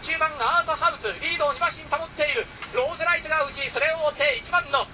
9番アートハウスリードを2馬身保っている。ローゼライトが内それを追って1番の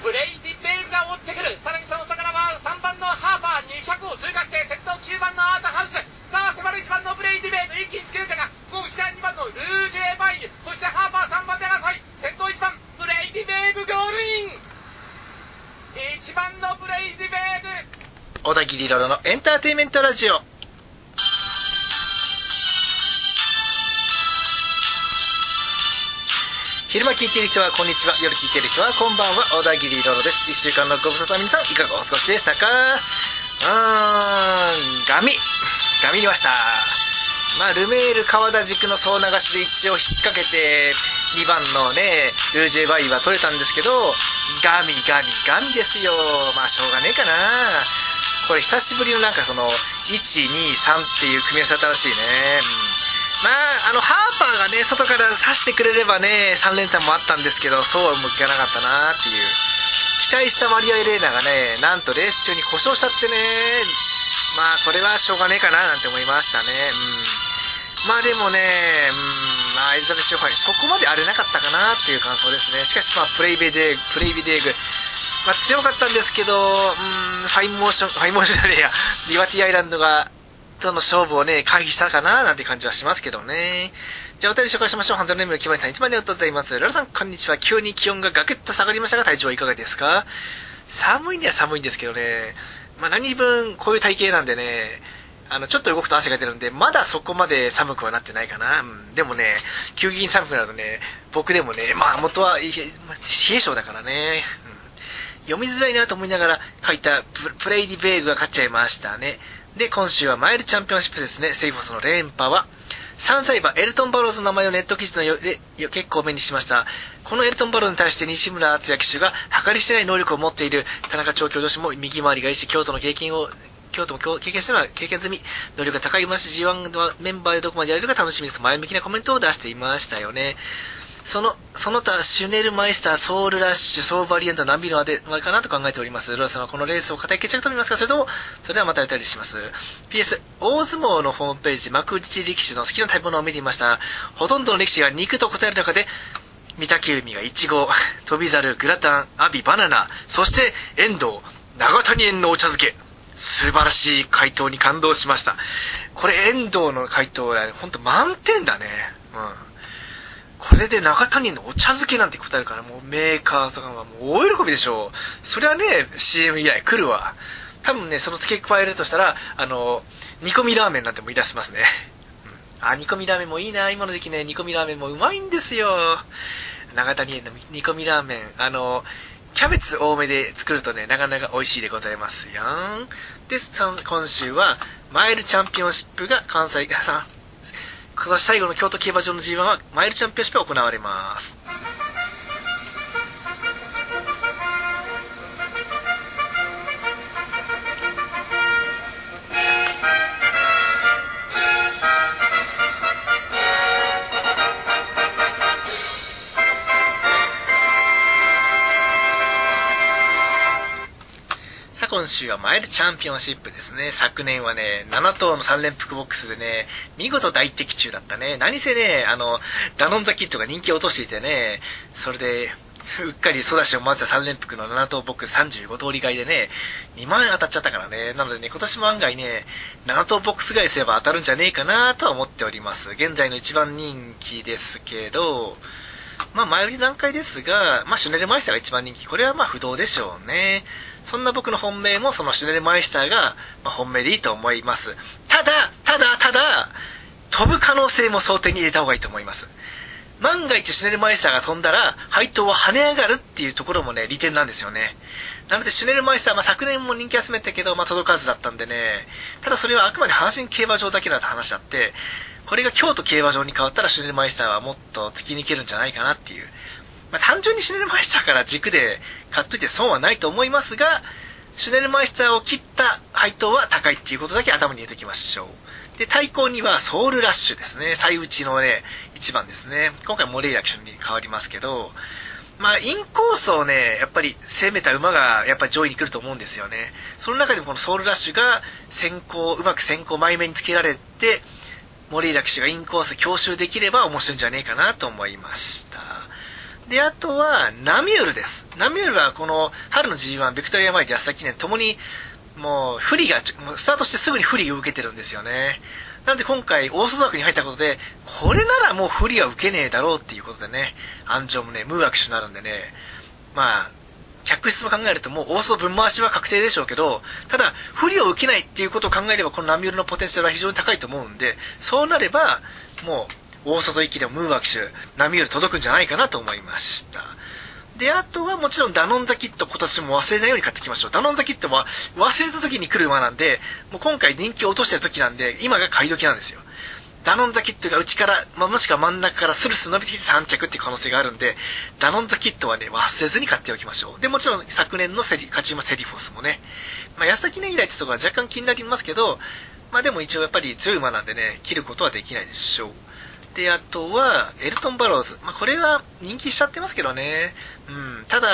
ブレイディヴェーグが追ってくる。さらにその下からは3番のハーパー200を通過して先頭9番のアートハウス。さあ迫る1番のブレイディヴェーグ。一気につけるかがここ内から2番のルージュエヴァイユ。そしてハーパー3番で争い。先頭1番ブレイディヴェーグゴールイン。1番のブレイディヴェーグ。小田切ロロのエンターテインメントラジオ。昼間聞いている人はこんにちは。夜聞いている人はこんばんは。小田切ロロです。1週間のご無沙汰皆さんいかがお過ごしでしたか？うーんガミ。ガミりました。まあルメール川田軸の総流しで一応引っ掛けて2番のねルージェバイは取れたんですけどガミガミガミですよ。まあしょうがねえかな。これ久しぶりのなんかその123っていう組み合わせだったらしいね、うん。まあ、あの、ハーパーがね、外から刺してくれればね、3連単もあったんですけど、そうはもいかなかったなっていう。期待したマリア・エレーナがね、なんとレース中に故障しちゃってね、まあ、これはしょうがねえかななんて思いましたね。うん。まあでもね、うん、まあ、エリザベス・ショファイ、そこまで荒れなかったかなっていう感想ですね。しかし、まあ、ブレイディヴェーグ、ブレイディヴェーグ、まあ、強かったんですけど、うん、ファインモーション、ファインモーションじゃねえや、リバティアイランドがとの勝負をね、回避したかななんて感じはしますけどね。じゃあお便り紹介しましょう。ハンドルネームの、木林さん、1番でおとうございます。ララさん、こんにちは。急に気温がガクッと下がりましたが、体調はいかがですか？寒いには寒いんですけどね、まあ何分こういう体型なんでね、あの、ちょっと動くと汗が出るんで、まだそこまで寒くはなってないかな。うん、でもね、急激に寒くなるとね、僕でもね、まあ元は冷え性だからね、うん、読みづらいなと思いながら書いたプレイディベーグが勝っちゃいましたね。で、今週はマイルチャンピオンシップですね。セイフォスの連覇は、3歳馬エルトン・バローズの名前をネット記事のよで結構目にしました。このエルトン・バローに対して西村敦也騎手が計り知れない能力を持っている田中調教女子も右回りがいいし、京都の経験を京都も経験したのは経験済み、能力が高い馬し G1 のメンバーでどこまでやれるか楽しみです。前向きなコメントを出していましたよね。その、その他、シュネルマイスター、ソウルラッシュ、ソーバリエント、何ビルまでかなと考えております。ローさんはこのレースを固い決着と見ますかそれとも、それではまたやったりします。PS、大相撲のホームページ、幕内力士の好きな食べ物を見ていました。ほとんどの力士が肉と答える中で、御嶽海がイチゴ、飛猿、グラタン、アビ、バナナ、そして遠藤、長谷園のお茶漬け。素晴らしい回答に感動しました。これ遠藤の回答は、ほんと満点だね。うん。これで中谷のお茶漬けなんて答えるから、もうメーカーさんはもう大喜びでしょう。それはね、CM 以来来るわ。多分ね、その付け加えるとしたら、あの、煮込みラーメンなんても言い出しますね。うん、あ、煮込みラーメンもいいな。今の時期ね、煮込みラーメンもうまいんですよ。長谷園の煮込みラーメン。あの、キャベツ多めで作るとね、なかなか美味しいでございますよ。で、今週は、マイルチャンピオンシップが関西、今年最後の京都競馬場の G1 はマイルチャンピオンシップが行われます。今週はマイルチャンピオンシップですね。昨年はね、7頭の3連複ボックスでね、見事大的中だったね。何せね、あの、ダノンザキットが人気を落としていてね、それで、うっかりソダシを混ぜた3連複の7頭ボックス35通り買いでね、2万円当たっちゃったからね。なのでね、今年も案外ね、7頭ボックス買いすれば当たるんじゃねえかなとは思っております。現在の一番人気ですけど、まあ前売り段階ですが、まあシュネルマイスターが一番人気。これはまあ不動でしょうね。そんな僕の本命もそのシュネルマイスターが、ま本命でいいと思います。ただ、ただ、ただ、飛ぶ可能性も想定に入れた方がいいと思います。万が一シュネルマイスターが飛んだら、配当は跳ね上がるっていうところもね、利点なんですよね。なので、シュネルマイスター、まあ、昨年も人気集めたけど、まあ、届かずだったんでね、ただそれはあくまで阪神競馬場だけだって話だって、これが京都競馬場に変わったらシュネルマイスターはもっと突き抜けるんじゃないかなっていう。まあ、単純にシュネルマイスターから軸で買っといて損はないと思いますが、シュネルマイスターを切った配当は高いっていうことだけ頭に入れておきましょう。で、対抗にはソウルラッシュですね。最内のね、1番ですね。今回モレイラ騎手に変わりますけど、まあ、インコースをね、やっぱり攻めた馬がやっぱり上位に来ると思うんですよね。その中でもこのソウルラッシュが先行、うまく先行前面につけられて、森浦騎手がインコース強襲できれば面白いんじゃねえかなと思いましたであとはナミュールです。ナミュールはこの春の G1 ビクトリアマイル安田記念ともにもう不利がスタートしてすぐに不利を受けてるんですよね。なんで今回、オーソドックに入ったことで、これならもう不利は受けねえだろうっていうことでね、安城もね、ムーア騎手になるんでね、まあ、客室も考えるともうオーソド分回しは確定でしょうけど、ただ、不利を受けないっていうことを考えれば、このナミュールのポテンシャルは非常に高いと思うんで、そうなれば、もう、オーソド行きでもムーア騎手、ナミュール届くんじゃないかなと思いました。で、あとはもちろんダノンザキット今年も忘れないように買ってきましょう。ダノンザキットは忘れた時に来る馬なんで、もう今回人気を落としてる時なんで、今が買い時なんですよ。ダノンザキットが内から、まあ、もしくは真ん中からスルスル伸びてきて3着っていう可能性があるんで、ダノンザキットはね、忘れずに買っておきましょう。で、もちろん昨年のセリ、勝ち馬セリフォスもね、まあ、安田記念以来ってところは若干気になりますけど、まあでも一応やっぱり強い馬なんでね、切ることはできないでしょう。で、あとは、エルトン・バローズ。まあ、これは人気しちゃってますけどね。うん。ただ、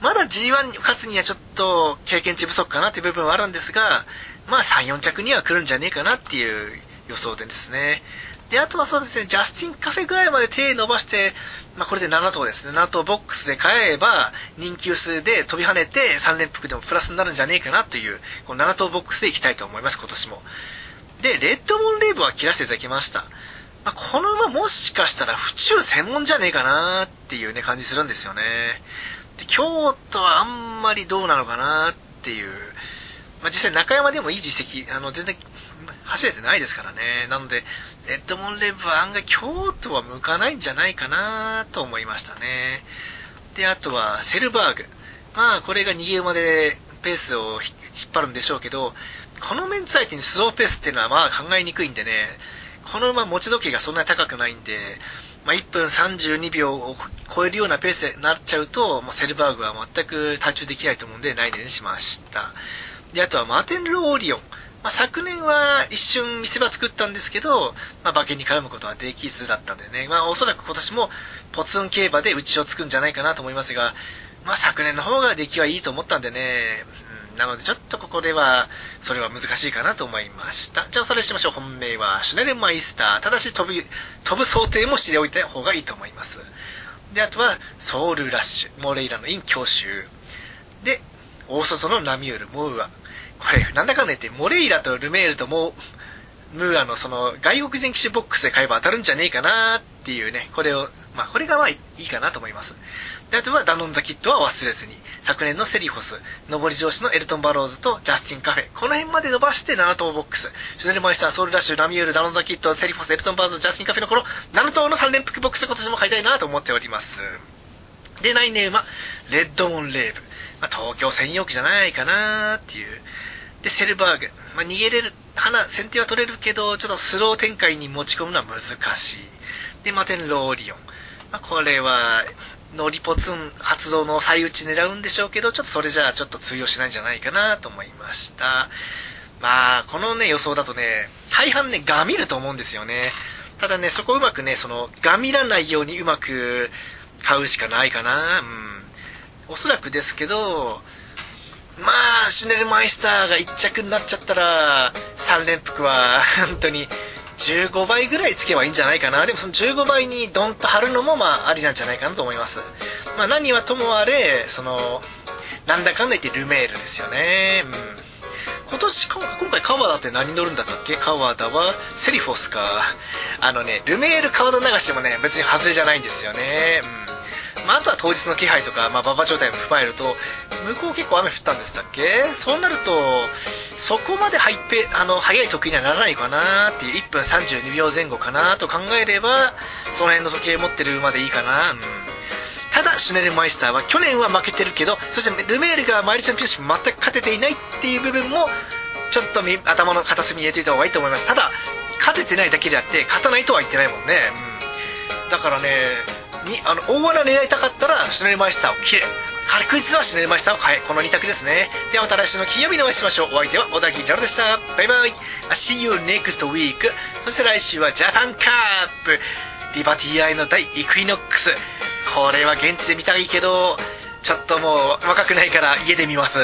まだ G1 勝つにはちょっと経験値不足かなっていう部分はあるんですが、まあ3、4着には来るんじゃねえかなっていう予想でですね。で、あとはそうですね、ジャスティンカフェぐらいまで手伸ばして、まあこれで7頭ですね、7頭ボックスで買えば、人気薄で飛び跳ねて3連複でもプラスになるんじゃねえかなという、この7頭ボックスでいきたいと思います、今年も。で、レッドモンレーブは切らせていただきました。まあ、この馬もしかしたら府中専門じゃねえかなっていうね、感じするんですよね。で、京都はあんまりどうなのかなっていう。まあ、実際中山でもいい実績、あの、全然走れてないですからね。なので、レッドモンレブは案外京都は向かないんじゃないかなと思いましたね。で、あとはセルバーグ。まあ、これが逃げ馬でペースを引っ張るんでしょうけど、このメンツ相手にスローペースっていうのはまあ考えにくいんでね、この馬持ち時計がそんなに高くないんで、まあ、1分32秒を超えるようなペースになっちゃうと、もうセルバーグは全く太刀できないと思うんで、ないでにしました。で、あとはマーテン・ローリオン。まあ、昨年は一瞬見せ場作ったんですけど、まあ、馬券に絡むことはできずだったんでね、まあ、おそらく今年もポツン競馬で内をつくんじゃないかなと思いますが、まあ、昨年の方が出来はいいと思ったんでね、なのでちょっとここでは、それは難しいかなと思いました。じゃあおさらいしましょう。本命はシュネルマイスター。ただし飛ぶ、飛ぶ想定もしておいた方がいいと思います。で、あとは、ソウルラッシュ。モレイラのイン教習。で、大外のナミュール、モウア。これ、なんだかんだ言って、モレイラとルメールとモムーアのその外国人機種ボックスで買えば当たるんじゃねえかなっていうね、これを、まあこれがまあいいかなと思います。で、あとはダノンザキッドは忘れずに、昨年のセリフォス、上り調子のエルトン・バローズとジャスティン・カフェ、この辺まで伸ばして7頭ボックス、シュネルマイスター、ソウルラッシュ、ナミュール、ダノンザキッド、セリフォス、エルトン・バローズ、ジャスティン・カフェのこの7頭の3連複ボックス今年も買いたいなと思っております。で、来年は、レッドモンレーヴ。まあ、東京専用機じゃないかなっていう。で、セルバーグ。まあ、逃げれる、花、先手は取れるけど、ちょっとスロー展開に持ち込むのは難しい。で、マテンローリオン。まあ、これは、のリポツン発動の最打ち狙うんでしょうけど、ちょっとそれじゃあちょっと通用しないんじゃないかなと思いました。まあ、このね、予想だとね、大半ね、ガミると思うんですよね。ただね、そこうまくね、その、ガミらないようにうまく買うしかないかな。うん。おそらくですけど、まあ、シュネルマイスターが1着になっちゃったら、3連複は、本当に、15倍ぐらいつけばいいんじゃないかな。でもその15倍にドンと貼るのもまあありなんじゃないかなと思います。まあ何はともあれ、その、なんだかんだ言ってルメールですよね。うん。今年、今回川田って何乗るんだったっけ？川田はセリフォスか。あのね、ルメール川田流しもね、別に外れじゃないんですよね。うん。まあ、あとは当日の気配とか、まあ、馬場状態も踏まえると、向こう結構雨降ったんでしたっけ？そうなると、そこまでハイペ、あの、速い時にはならないかなっていう、1分32秒前後かなと考えれば、その辺の時計持ってる馬でいいかな。うん。ただ、シュネルマイスターは去年は負けてるけど、そしてルメールがマイルチャンピオンシップ全く勝てていないっていう部分も、ちょっと頭の片隅に入れておいた方がいいと思います。ただ、勝ててないだけであって、勝たないとは言ってないもんね。うん。だからね、にあの大穴狙いたかったらシュネルマイスターを切れ。確実はシュネルマイスターを買えこの2択ですね。ではまた来週の金曜日にお会いしましょう。お相手は小田切ラロでした。バイバイ。See you next week そして来週はジャパンカップ。リバティアイの大イクイノックス。これは現地で見たいけどちょっともう若くないから家で見ます。